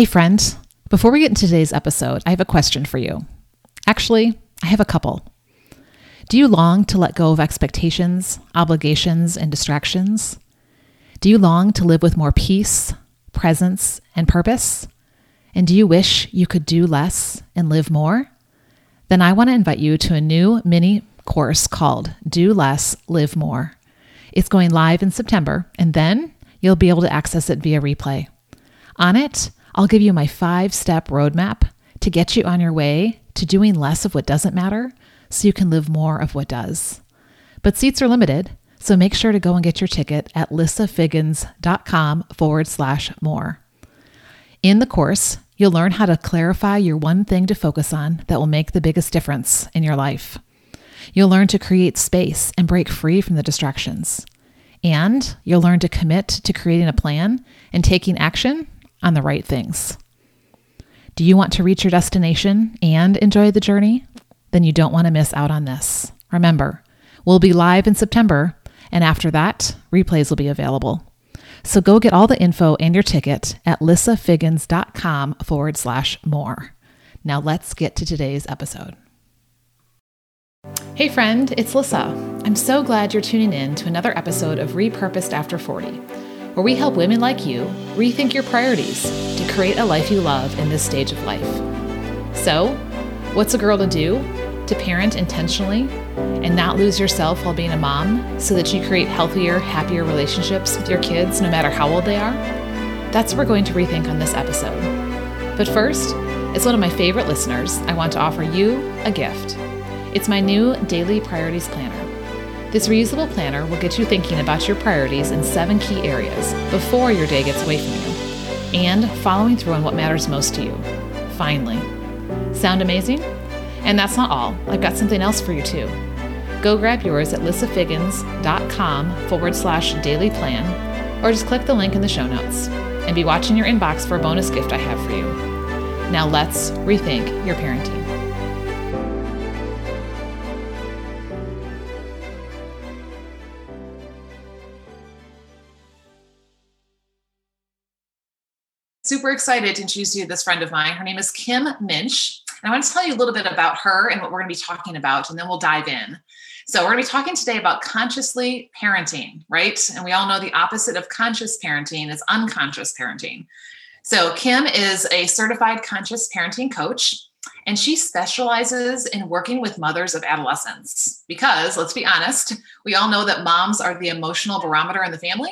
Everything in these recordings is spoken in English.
Hey, friend. Before we get into today's episode, I have a question for you. Actually, I have a couple. Do you long to let go of expectations, obligations, and distractions? Do you long to live with more peace, presence, and purpose? And do you wish you could do less and live more? Then I want to invite you to a new mini course called Do Less, Live More. It's going live in September, and then you'll be able to access it via replay. On it, I'll give you my five step roadmap to get you on your way to doing less of what doesn't matter so you can live more of what does. But seats are limited, so make sure to go and get your ticket at lissafiggins.com forward slash more. In the course, you'll learn how to clarify your one thing to focus on that will make the biggest difference in your life. You'll learn to create space and break free from the distractions. And you'll learn to commit to creating a plan and taking action on the right things. Do you want to reach your destination and enjoy the journey? Then you don't want to miss out on this. Remember, we'll be live in September, and after that, replays will be available. So go get all the info and your ticket at lissafiggins.com forward slash more. Now let's get to today's episode. Hey, friend, it's Lissa. I'm so glad you're tuning in to another episode of Repurposed After 40 where we help women like you rethink your priorities to create a life you love in this stage of life. So, what's a girl to do to parent intentionally and not lose yourself while being a mom so that you create healthier, happier relationships with your kids no matter how old they are? That's what we're going to rethink on this episode. But first, as one of my favorite listeners, I want to offer you a gift. It's my new daily priorities planner. This reusable planner will get you thinking about your priorities in seven key areas before your day gets away from you and following through on what matters most to you. Finally. Sound amazing? And that's not all. I've got something else for you too. Go grab yours at lissafiggins.com forward slash daily plan or just click the link in the show notes and be watching your inbox for a bonus gift I have for you. Now let's rethink your parenting. Super excited to introduce you to this friend of mine. Her name is Kim Muench. And I want to tell you a little bit about her and what we're going to be talking about, and then we'll dive in. So, we're going to be talking today about consciously parenting, right? And we all know the opposite of conscious parenting is unconscious parenting. So, Kim is a certified conscious parenting coach, and she specializes in working with mothers of adolescents because, let's be honest, we all know that moms are the emotional barometer in the family.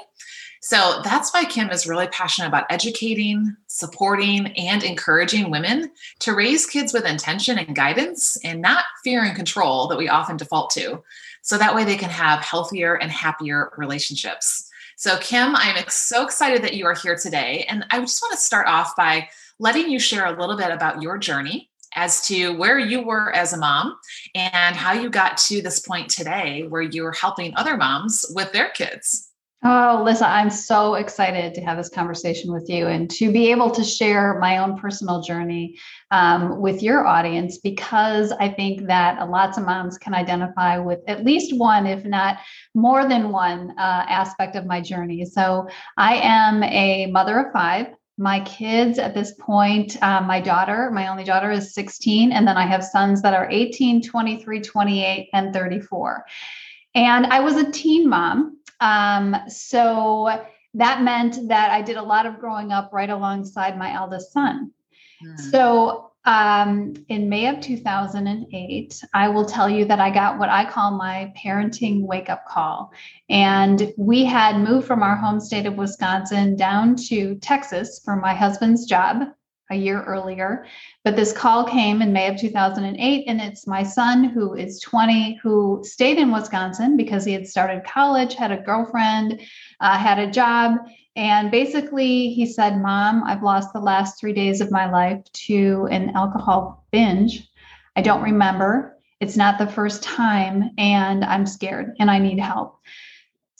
So that's why Kim is really passionate about educating, supporting, and encouraging women to raise kids with intention and guidance and not fear and control that we often default to. So that way they can have healthier and happier relationships. So, Kim, I'm so excited that you are here today. And I just want to start off by letting you share a little bit about your journey as to where you were as a mom and how you got to this point today where you're helping other moms with their kids. Oh, Lissa, I'm so excited to have this conversation with you and to be able to share my own personal journey um, with your audience because I think that lots of moms can identify with at least one, if not more than one uh, aspect of my journey. So I am a mother of five. My kids at this point, uh, my daughter, my only daughter is 16, and then I have sons that are 18, 23, 28, and 34. And I was a teen mom um, so that meant that I did a lot of growing up right alongside my eldest son. Mm. So um, in May of 2008, I will tell you that I got what I call my parenting wake up call. And we had moved from our home state of Wisconsin down to Texas for my husband's job a year earlier. But this call came in May of 2008, and it's my son who is 20 who stayed in Wisconsin because he had started college, had a girlfriend, uh, had a job. And basically, he said, Mom, I've lost the last three days of my life to an alcohol binge. I don't remember. It's not the first time, and I'm scared and I need help.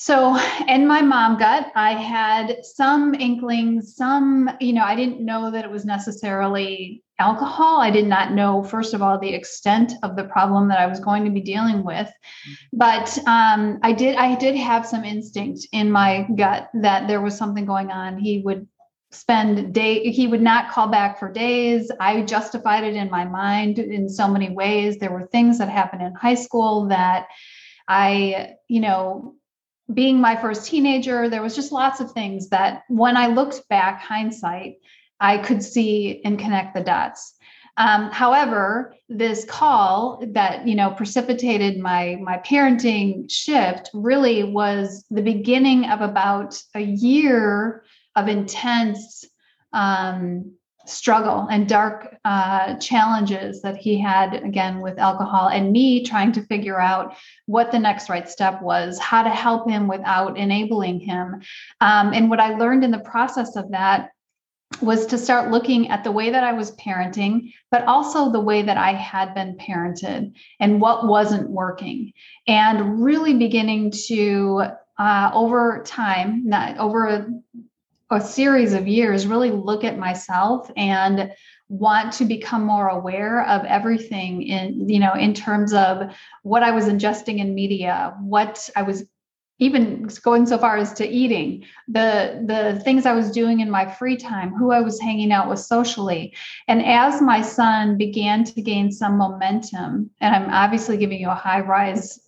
So, in my mom gut, I had some inklings, some, you know, I didn't know that it was necessarily alcohol. I did not know, first of all, the extent of the problem that I was going to be dealing with. But um, I did, I did have some instinct in my gut that there was something going on. He would spend day he would not call back for days i justified it in my mind in so many ways there were things that happened in high school that i you know being my first teenager there was just lots of things that when i looked back hindsight i could see and connect the dots. Um, however, this call that you know precipitated my my parenting shift really was the beginning of about a year of intense um, struggle and dark uh, challenges that he had again with alcohol and me trying to figure out what the next right step was how to help him without enabling him. Um, and what i learned in the process of that was to start looking at the way that I was parenting, but also the way that I had been parented and what wasn't working, and really beginning to, uh, over time, not over a, series of years, really look at myself and want to become more aware of everything in you know in terms of what i was ingesting in media what i was even going so far as to eating the the things i was doing in my free time who i was hanging out with socially. And as my son began to gain some momentum and i'm obviously giving you a high rise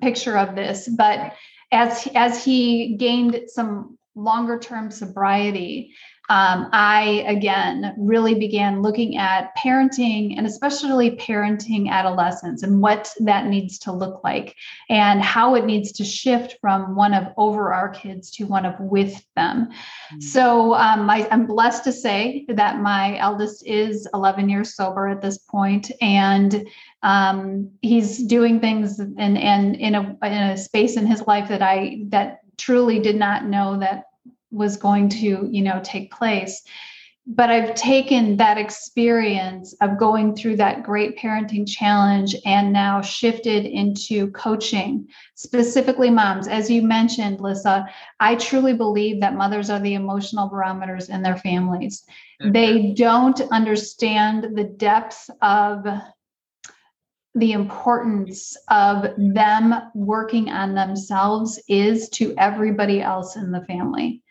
picture of this but as as he gained some longer term sobriety um, I again really began looking at parenting and especially parenting adolescents and what that needs to look like and how it needs to shift from one of over our kids to one of with them. Mm-hmm. So um, I, I'm blessed to say that my eldest is 11 years sober at this point, and um, he's doing things and and in a in a space in his life that I that truly did not know that was going to you know take place but I've taken that experience of going through that great parenting challenge and now shifted into coaching, specifically moms. As you mentioned, Lissa, I truly believe that mothers are the emotional barometers in their families. They don't understand the depths of the importance of them working on themselves is to everybody else in the family.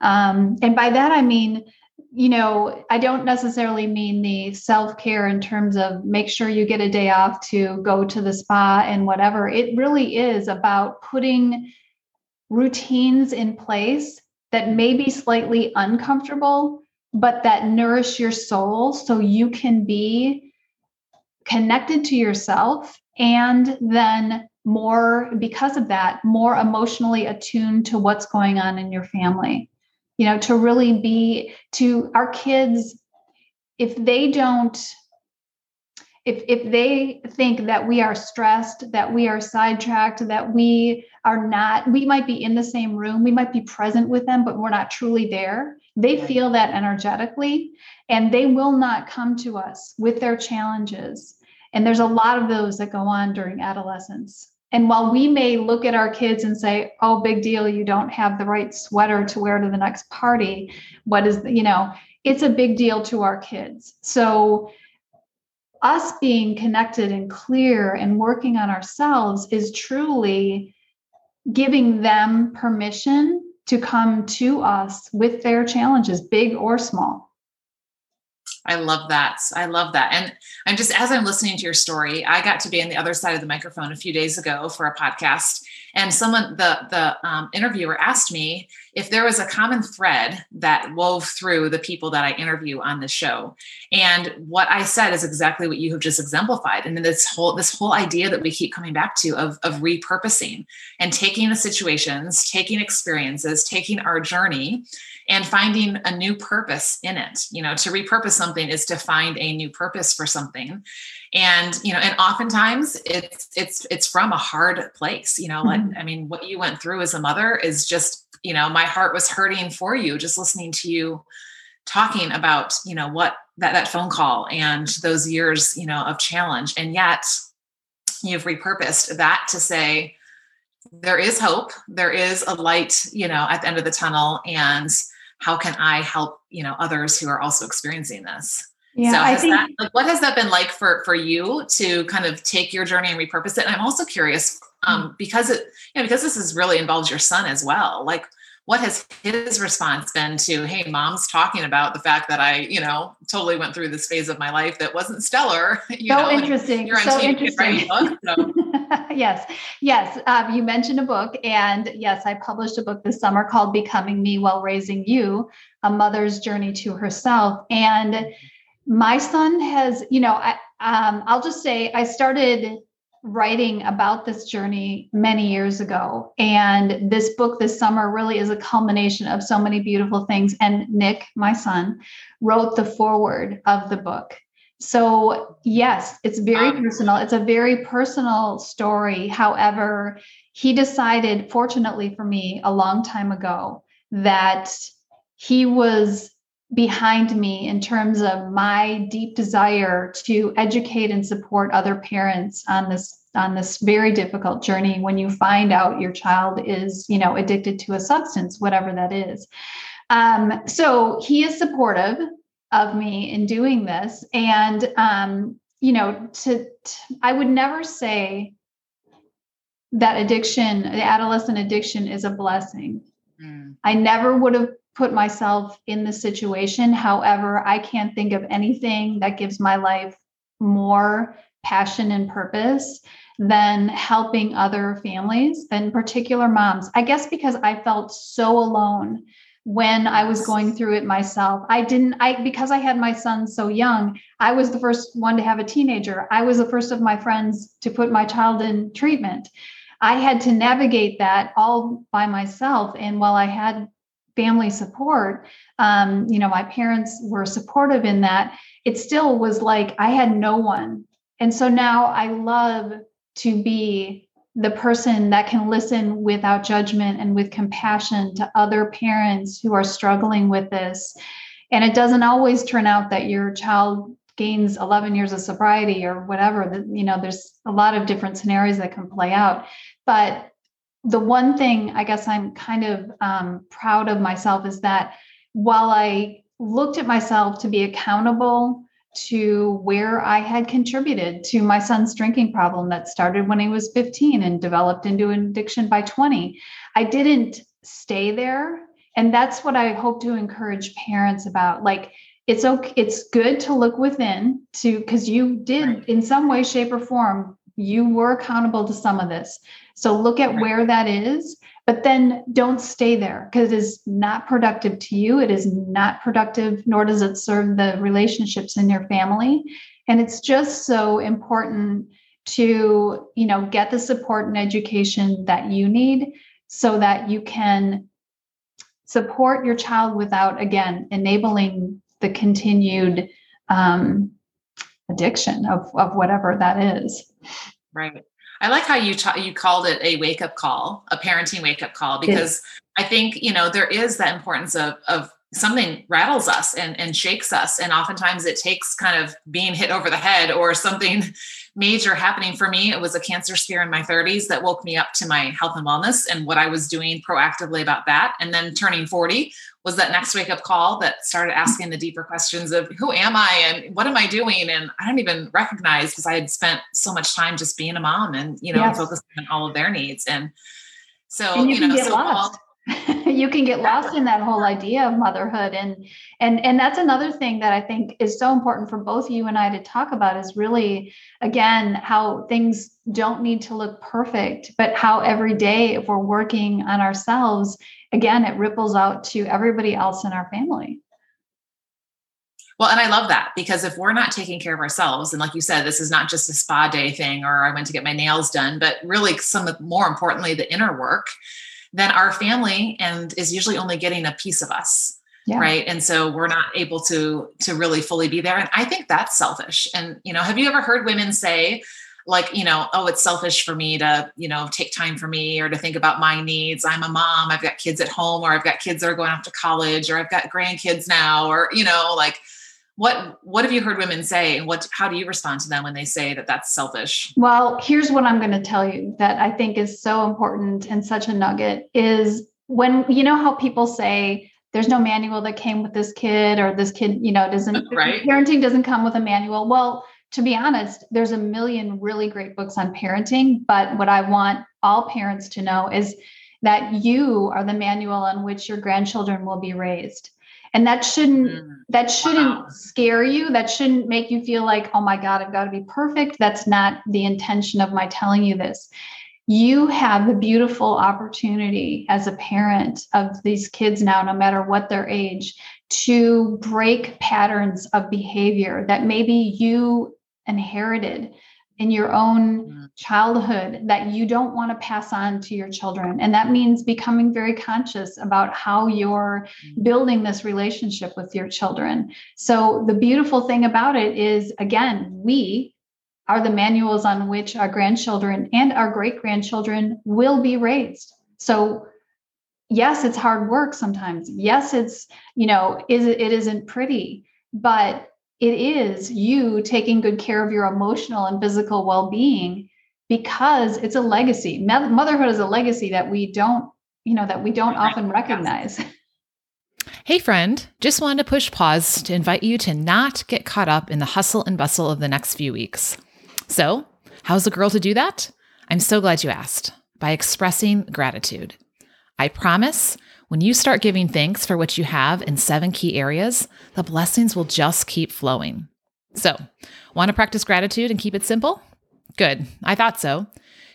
Um, and by that, I mean, you know, I don't necessarily mean the self care in terms of make sure you get a day off to go to the spa and whatever. It really is about putting routines in place that may be slightly uncomfortable, but that nourish your soul so you can be connected to yourself and then more because of that more emotionally attuned to what's going on in your family. You know to really be to our kids if they don't if if they think that we are stressed that we are sidetracked that we are not we might be in the same room we might be present with them but we're not truly there they feel that energetically and they will not come to us with their challenges. And there's a lot of those that go on during adolescence. And while we may look at our kids and say, oh, big deal, you don't have the right sweater to wear to the next party, what is, the, you know, it's a big deal to our kids. So, us being connected and clear and working on ourselves is truly giving them permission to come to us with their challenges, big or small. I love that. I love that. And I'm just, as I'm listening to your story, I got to be on the other side of the microphone a few days ago for a podcast. And someone, the, the um, interviewer asked me if there was a common thread that wove through the people that I interview on the show. And what I said is exactly what you have just exemplified. And this whole, this whole idea that we keep coming back to of, of repurposing and taking the situations, taking experiences, taking our journey and finding a new purpose in it you know to repurpose something is to find a new purpose for something and you know and oftentimes it's it's it's from a hard place you know mm-hmm. like i mean what you went through as a mother is just you know my heart was hurting for you just listening to you talking about you know what that that phone call and those years you know of challenge and yet you've repurposed that to say there is hope there is a light you know at the end of the tunnel and how can I help, you know, others who are also experiencing this? Yeah, so I think, that, like, what has that been like for for you to kind of take your journey and repurpose it? And I'm also curious, um, because it, you know, because this is really involves your son as well. Like, what has his response been to hey mom's talking about the fact that i you know totally went through this phase of my life that wasn't stellar you so know, interesting you're so interesting book, so. yes yes um, you mentioned a book and yes i published a book this summer called becoming me while raising you a mother's journey to herself and my son has you know I, um, i'll just say i started writing about this journey many years ago. And this book this summer really is a culmination of so many beautiful things. And Nick, my son, wrote the foreword of the book. So, yes, it's very personal. It's a very personal story. However, he decided, fortunately for me, a long time ago, that he was behind me in terms of my deep desire to educate and support other parents on this on this very difficult journey when you find out your child is you know addicted to a substance whatever that is. Um, so he is supportive of me in doing this. And um, you know to, to i would never say that addiction the adolescent addiction is a blessing. Mm. i never would have put myself in the situation. However, I can't think of anything that gives my life more passion and purpose than helping other families and particular moms. I guess because I felt so alone when I was going through it myself. I didn't I because I had my son so young, I was the first one to have a teenager. I was the first of my friends to put my child in treatment. I had to navigate that all by myself and while I had family support um, you know my parents were supportive in that. It still was like i had no one. And so now i love to be the person that can listen without judgment and with compassion to other parents who are struggling with this. And it doesn't always turn out that your child gains 11 years of sobriety or whatever you know there's a lot of different scenarios that can play out. But the one thing I guess I'm kind of um, proud of myself is that while I looked at myself to be accountable to where I had contributed to my son's drinking problem that started when he was 15 and developed into an addiction by 20, I didn't stay there. And that's what I hope to encourage parents about. Like, it's okay, it's good to look within to because you did right. in some way, shape, or form you were accountable to some of this. So look at where that is, but then don't stay there because it is not productive to you. It is not productive, nor does it serve the relationships in your family. And it's just so important to, you know, get the support and education that you need so that you can support your child without, again, enabling the continued um, addiction of, of whatever that is. Right. I like how you ta- you called it a wake up call, a parenting wake up call, because I think you know there is that importance of of something rattles us and, and shakes us. And oftentimes it takes kind of being hit over the head or something major happening for me. It was a cancer scare in my 30s that woke me up to my health and wellness and what I was doing proactively about that. And then turning 40 was that next wake up call that started asking the deeper questions of who am I and what am I doing? And I don't even recognize because I had spent so much time just being a mom and, you know, yes. focusing on all of their needs. And so, and you, you know, so all, you can get lost in that whole idea of motherhood. And and and that's another thing that i think is so important for both you and i to talk about is really again how things don't need to look perfect but how every day if we're working on ourselves again it ripples out to everybody else in our family. Well, and I love that because if we're not taking care of ourselves, and like you said, this is not just a spa day thing or I went to get my nails done, but really some of more importantly, the inner work, then our family and is usually only getting a piece of us yeah. right? And so we're not able to to really fully be there. And i think that's selfish. And you know have you ever heard women say like you know oh it's selfish for me to you know take time for me or to think about my needs. I'm a mom. I've got kids at home or i've got kids that are going off to college or i've got grandkids now or you know like what what have you heard women say and what how do you respond to them when they say that that's selfish? Well here's what i'm going to tell you that i think is so important and such a nugget is when you know how people say there's no manual that came with this kid or this kid you know doesn't right. parenting doesn't come with a manual. Well to be honest there's a million really great books on parenting but what i want all parents to know is that you are the manual on which your grandchildren will be raised and that shouldn't mm. that shouldn't wow. scare you that shouldn't make you feel like oh my god i've got to be perfect that's not the intention of my telling you this you have the beautiful opportunity as a parent of these kids now no matter what their age to break patterns of behavior that maybe you inherited in your own mm. childhood that you don't want to pass on to your children. And that means becoming very conscious about how you're mm. building this relationship with your children. So, the beautiful thing about it is, again, we are the manuals on which our grandchildren and our great grandchildren will be raised. So, yes, it's hard work sometimes. Yes, it's, you know, is it isn't pretty, but it is you taking good care of your emotional and physical well-being because it's a legacy motherhood is a legacy that we don't you know that we don't often recognize Hey, friend, just wanted to push pause to invite you to not get caught up in the hustle and bustle of the next few weeks. So, how's a girl to do that? I'm so glad you asked by expressing gratitude. I promise when you start giving thanks for what you have in seven key areas, the blessings will just keep flowing. So, want to practice gratitude and keep it simple? Good, I thought so.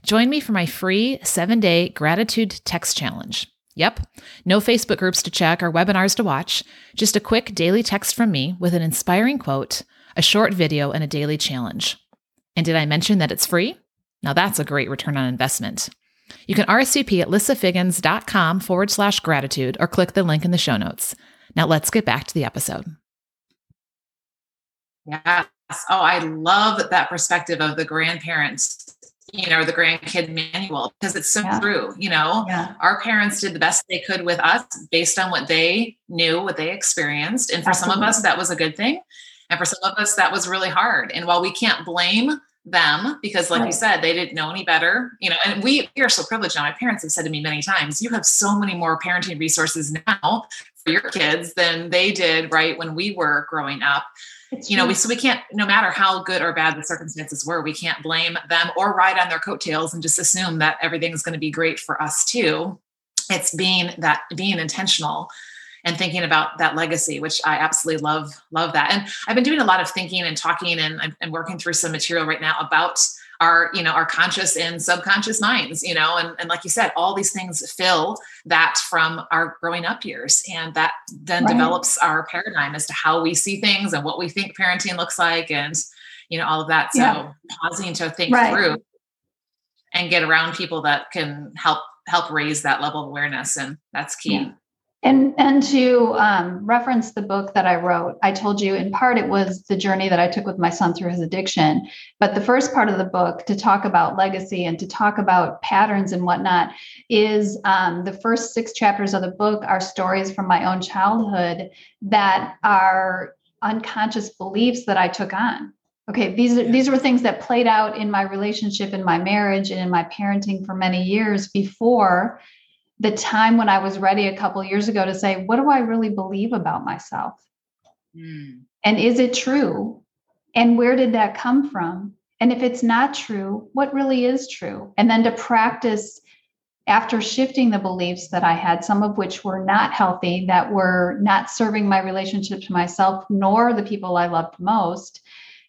Join me for my free seven day gratitude text challenge. Yep, no Facebook groups to check or webinars to watch, just a quick daily text from me with an inspiring quote, a short video, and a daily challenge. And did I mention that it's free? Now that's a great return on investment. You can RSVP at lissafiggins.com forward slash gratitude or click the link in the show notes. Now let's get back to the episode. Yes. Oh, I love that perspective of the grandparents, you know, the grandkid manual because it's so yeah. true. You know, yeah. our parents did the best they could with us based on what they knew, what they experienced. And for Absolutely. some of us, that was a good thing. And for some of us, that was really hard. And while we can't blame them because like right. you said they didn't know any better you know and we, we are so privileged now. My parents have said to me many times you have so many more parenting resources now for your kids than they did right when we were growing up. It's you know we so we can't no matter how good or bad the circumstances were we can't blame them or ride on their coattails and just assume that everything's going to be great for us too. It's being that being intentional and thinking about that legacy, which I absolutely love, love that. And I've been doing a lot of thinking and talking and, and working through some material right now about our, you know, our conscious and subconscious minds, you know, and, and like you said, all these things fill that from our growing up years. And that then right. develops our paradigm as to how we see things and what we think parenting looks like and, you know, all of that. So yeah. pausing to think right. through and get around people that can help help raise that level of awareness. And that's key. Yeah. And and to um, reference the book that I wrote, I told you in part it was the journey that I took with my son through his addiction. But the first part of the book to talk about legacy and to talk about patterns and whatnot is um, the first six chapters of the book are stories from my own childhood that are unconscious beliefs that I took on. Okay, these are, these were things that played out in my relationship, in my marriage, and in my parenting for many years before the time when I was ready a couple years ago to say, what do I really believe about myself? Mm. And is it true? And where did that come from? And if it's not true, what really is true? And then to practice after shifting the beliefs that I had, some of which were not healthy, that were not serving my relationship to myself nor the people I loved most,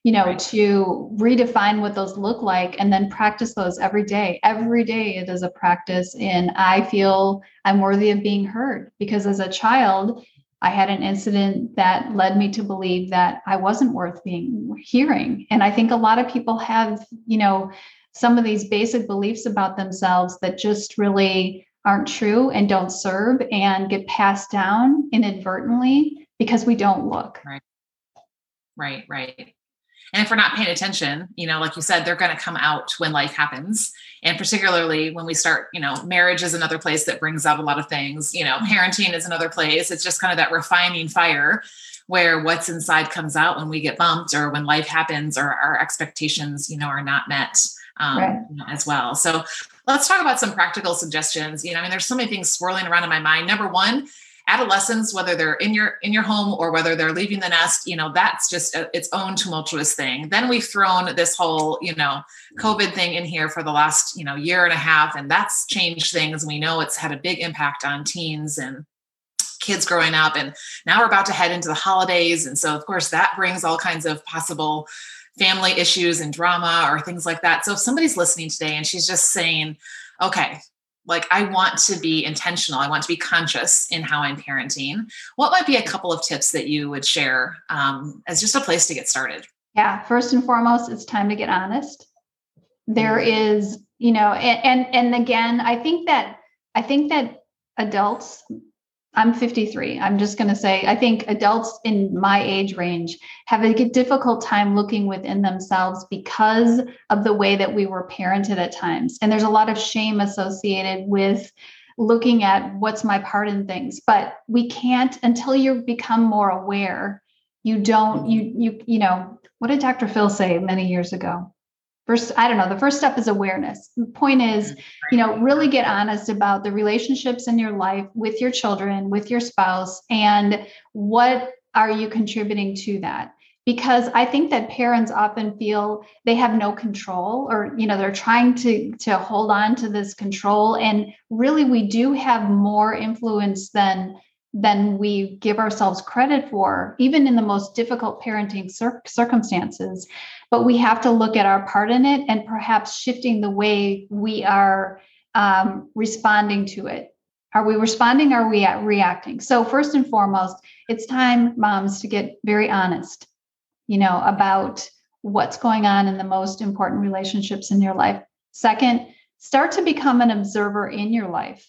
you know right. to redefine what those look like and then practice those every day. Every day it is a practice and i feel i'm worthy of being heard because as a child i had an incident that led me to believe that i wasn't worth being hearing. And i think a lot of people have you know some of these basic beliefs about themselves that just really aren't true and don't serve and get passed down inadvertently because we don't look. Right. Right right and if we're not paying attention, you know, like you said, they're going to come out when life happens. And particularly when we start, you know, marriage is another place that brings out a lot of things, you know, parenting is another place. It's just kind of that refining fire where what's inside comes out when we get bumped or when life happens or our expectations, you know, are not met um, right. you know, as well. So let's talk about some practical suggestions. You know, I mean, there's so many things swirling around in my mind. Number one, adolescents whether they're in your in your home or whether they're leaving the nest you know that's just a, its own tumultuous thing. Then we've thrown this whole you know covid thing in here for the last you know year and a half and that's changed things. We know it's had a big impact on teens and kids growing up and now we're about to head into the holidays and so of course that brings all kinds of possible family issues and drama or things like that. So if somebody's listening today and she's just saying okay like i want to be intentional. I want to be conscious in how i'm parenting. What might be a couple of tips that you would share um, as just a place to get started? Yeah first and foremost it's time to get honest. There mm-hmm. you know and and, and again i think that i think that adults I'm 53. I'm just going to say, I think adults in my age range have a difficult time looking within themselves because of the way that we were parented at times. And there's a lot of shame associated with looking at what's my part in things. But we can't until you become more aware. You don't, you, you, you know, what did Dr. Phil say many years ago? First i don't know the first step is awareness the point is mm-hmm. you know really get honest about the relationships in your life with your children with your spouse and what are you contributing to that because i think that parents often feel they have no control or you know they're trying to to hold on to this control and really we do have more influence than than we give ourselves credit for even in the most difficult parenting cir- circumstances but we have to look at our part in it and perhaps shifting the way we are um, responding to it. Are we responding? Are we reacting? So, first and foremost, it's time, moms, to get very honest, you know, about what's going on in the most important relationships in your life. Second, start to become an observer in your life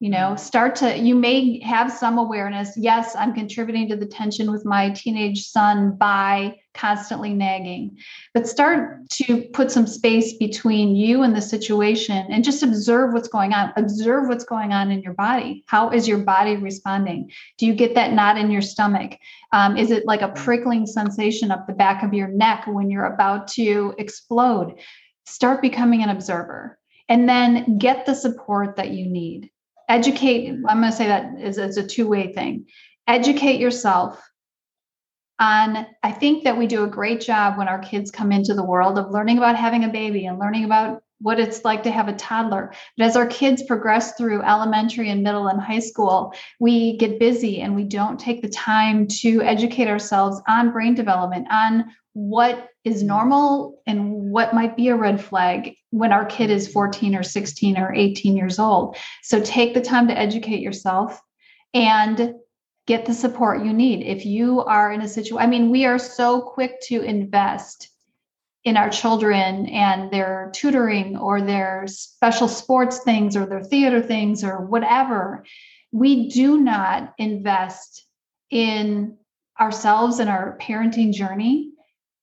you know start to you may have some awareness yes i'm contributing to the tension with my teenage son by constantly nagging. But start to put some space between you and the situation and just observe what's going on. Observe what's going on in your body. How is your body responding? Do you get that knot in your stomach? Um, is it like a prickling sensation up the back of your neck when you're about to explode? Start becoming an observer and then get the support that you need educate i'm going to say that is, is a two-way thing educate yourself on i think that we do a great job when our kids come into the world of learning about having a baby and learning about what it's like to have a toddler. But as our kids progress through elementary and middle and high school, we get busy and we don't take the time to educate ourselves on brain development, on what is mm. normal and what might be a red flag when our kid is 14 or 16 or 18 years old. So take the time to educate yourself and get the support you need. If you are in a situation, I mean, we are so quick to invest in our children and their tutoring or their special sports things or their theater things or whatever. We do not invest in ourselves and our parenting journey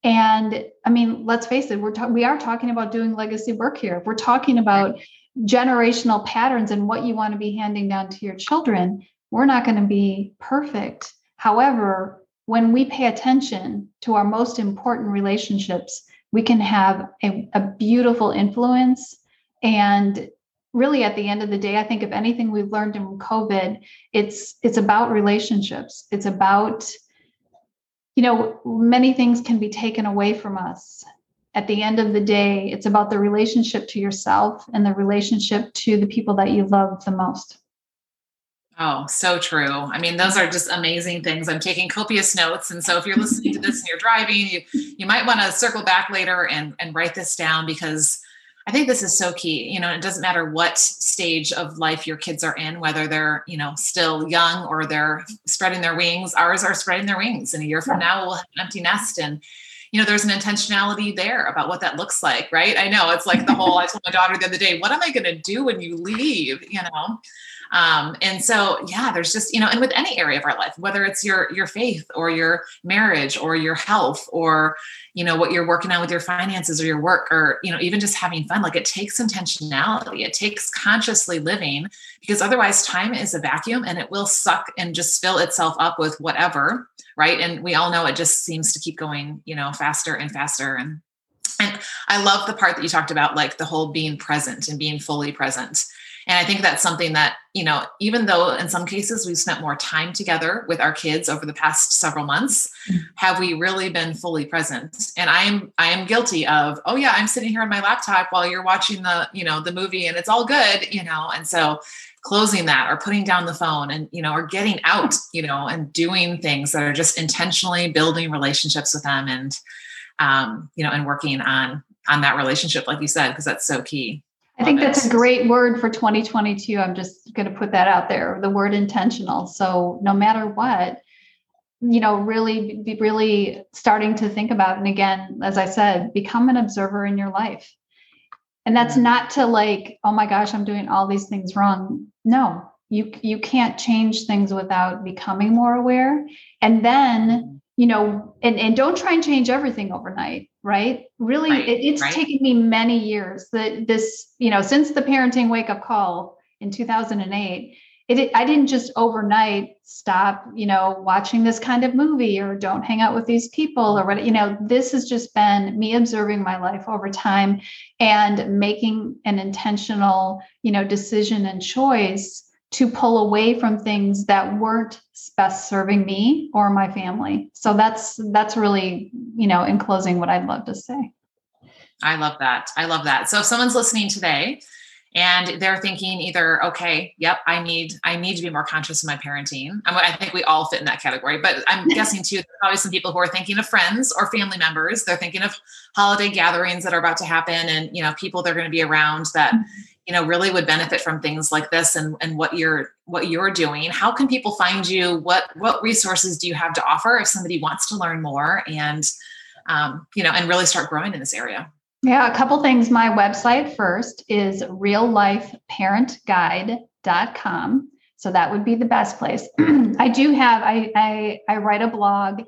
and I mean, let's face it, we're ta- we are talking about doing legacy work here. We're talking about generational patterns and what you want to be handing down to your children, we're not going to be perfect. However, when we pay attention to our most important relationships, we can have a, a beautiful influence. And really, at the end of the day, I think if anything we've learned in COVID, it's it's about relationships. It's about you know, many things can be taken away from us. At the end of the day, it's about the relationship to yourself and the relationship to the people that you love the most. Oh, so true. I mean, those are just amazing things. I'm taking copious notes. And so if you're listening to this and you're driving, you, you might want to circle back later and, and write this down because I think this is so key. You know, it doesn't matter what stage of life your kids are in, whether they're, you know, still young or they're spreading their wings. Ours are spreading their wings. And a year from now, we'll have an empty nest. And, you know, there's an intentionality there about what that looks like, right? I know it's like the whole, I told my daughter the other day, what am I going to do when you leave? You know? Um, and so, yeah, there's just, you know, and with any area of our life, whether it's your, your faith or your marriage or your health or, you know, what you're working on with your finances or your work or, you know, even just having fun, like it takes intentionality. It takes consciously living because otherwise time is a vacuum and it will suck and just fill itself up with whatever. Right. And we all know it just seems to keep going, you know, faster and faster. And and I love the part that you talked about, like the whole being present and being fully present And I think that's something that, you know, even though in some cases we've spent more time together with our kids over the past several months, mm-hmm. have we really been fully present? And I am I am guilty of, oh yeah, I'm sitting here on my laptop while you're watching the, you know, the movie and it's all good, you know. And so closing that or putting down the phone and you know or getting out you know and doing things that are just intentionally building relationships with them and um, you know and working on on that relationship like you said because that's so key I think that's a great word for 2022. I'm just going to put that out there the word intentional. So, no matter what, you know, really be really starting to think about, and again, as I said, become an observer in your life. And that's mm-hmm. not to like, oh my gosh, I'm doing all these things wrong. No, you you can't change things without becoming more aware. And then mm-hmm you know, and, and don't try and change everything overnight, right? Really, right, it, it's right. taken me many years that this, you know, since the parenting wake up call in 2008, it, I didn't just overnight stop, you know, watching this kind of movie or don't hang out with these people or what, you know, this has just been me observing my life over time and making an intentional, you know, decision and choice to pull away from things that weren't best serving me or my family. So that's that's really, you know, in closing what I'd love to say. I love that. I love that. So if someone's listening today and they're thinking either okay yep i need i need to be more conscious of my parenting i think we all fit in that category but i'm guessing too probably some people who are thinking of friends or family members they're thinking of holiday gatherings that are about to happen and you know people they're going to be around that mm-hmm you know really would benefit from things like this and, and what you're what you're doing. How can people find you? What what resources do you have to offer if somebody wants to learn more and um, you know and really start growing in this area? Yeah a couple things. My website first is reallifeparentguide.com so that would be the best place i do have I, I i write a blog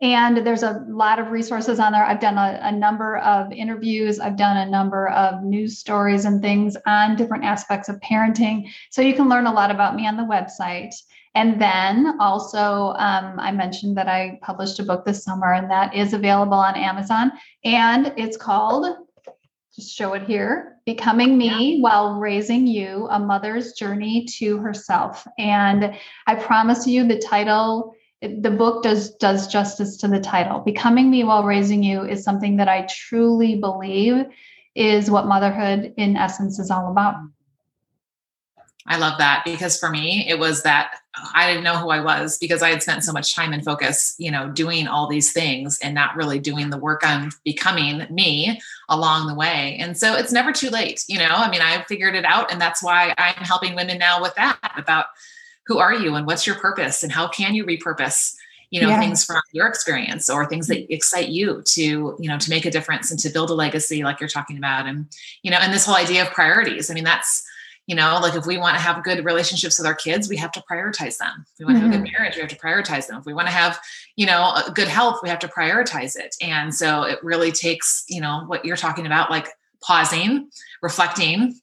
and there's a lot of resources on there. I've done a, a, number of interviews, I've done a number of news stories and things on different aspects of parenting. So you can learn a lot about me on the website. And then also, um, I mentioned that I published a book this summer, and that is available on Amazon. And it's called, just show it here Becoming Me yeah. While Raising You A Mother's Journey to Herself. And I promise you, the title the book does does justice to the title becoming me while raising you is something that i truly believe is what motherhood in essence is all about i love that because for me it was that i didn't know who i was because i had spent so much time and focus you know doing all these things and not really doing the work on becoming me along the way. And so it's never too late you know? I mean i figured it out and that's why i'm helping women now with that about who are you and what's your purpose and how can you repurpose you know yeah. things from your experience or things that excite you to you know to make a difference and to build a legacy like you're talking about and you know and this whole idea of priorities. I mean that's you know like if we want to have good relationships with our kids we have to prioritize them. If we want to have a good mm-hmm. marriage we have to prioritize them. If we want to have you know good health we have to prioritize it. And so it really takes you know what you're talking about like pausing reflecting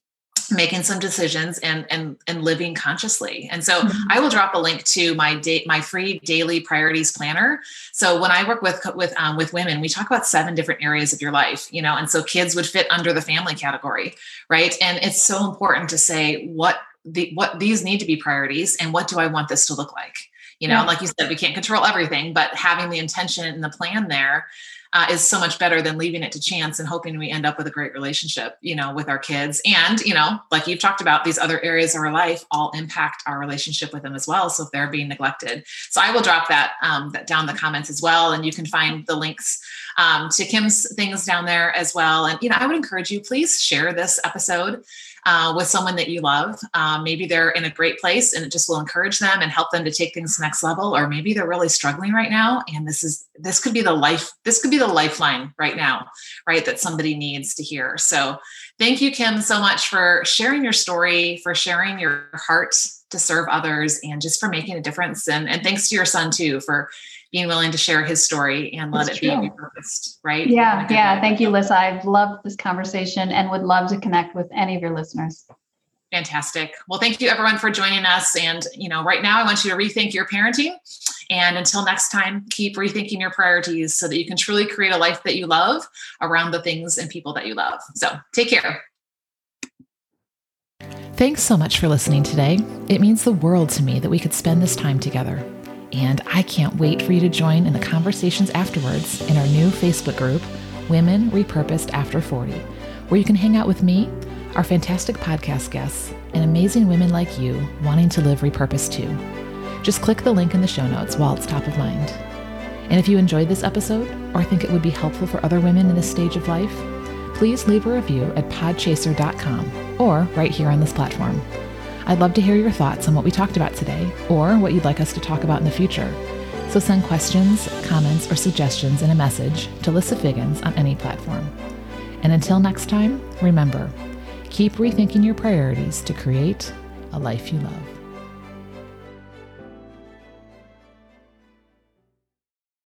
making some decisions and and and living consciously and so mm-hmm. i will drop a link to my date my free daily priorities planner so when i work with with um, with women we talk about seven different areas of your life you know and so kids would fit under the family category right and it's so important to say what the what these need to be priorities and what do i want this to look like you know yeah. like you said we can't control everything but having the intention and the plan there uh, is so much better than leaving it to chance and hoping we end up with a great relationship, you know, with our kids. And, you know, like you've talked about, these other areas of our life all impact our relationship with them as well. So if they're being neglected. So I will drop that, um, that down the comments as well. And you can find the links um, to Kim's things down there as well. And, you know, I would encourage you, please share this episode uh, with someone that you love. Um, maybe they're in a great place and it just will encourage them and help them to take things to the next level. Or maybe they're really struggling right now. And this is, this could be the life, this could be the lifeline right now, right? That somebody needs to hear. So thank you, Kim, so much for sharing your story, for sharing your heart to serve others and just for making a difference. And, and thanks to your son too, for being willing to share his story and let That's it true. be repurposed, right? Yeah, yeah. Thank you, Lisa. I've loved this conversation and would love to connect with any of your listeners. Fantastic. Well, thank you everyone for joining us. And you know, right now I want you to rethink your parenting. And until next time, keep rethinking your priorities so that you can truly create a life that you love around the things and people that you love. So take care. Thanks so much for listening today. It means the world to me that we could spend this time together. And I can't wait for you to join in the conversations afterwards in our new Facebook group, Women Repurposed After 40, where you can hang out with me, our fantastic podcast guests, and amazing women like you wanting to live repurposed too. Just click the link in the show notes while it's top of mind. And if you enjoyed this episode or think it would be helpful for other women in this stage of life, please leave a review at podchaser.com or right here on this platform. I'd love to hear your thoughts on what we talked about today or what you'd like us to talk about in the future. So send questions, comments, or suggestions in a message to Lissa Figgins on any platform. And until next time, remember keep rethinking your priorities to create a life you love.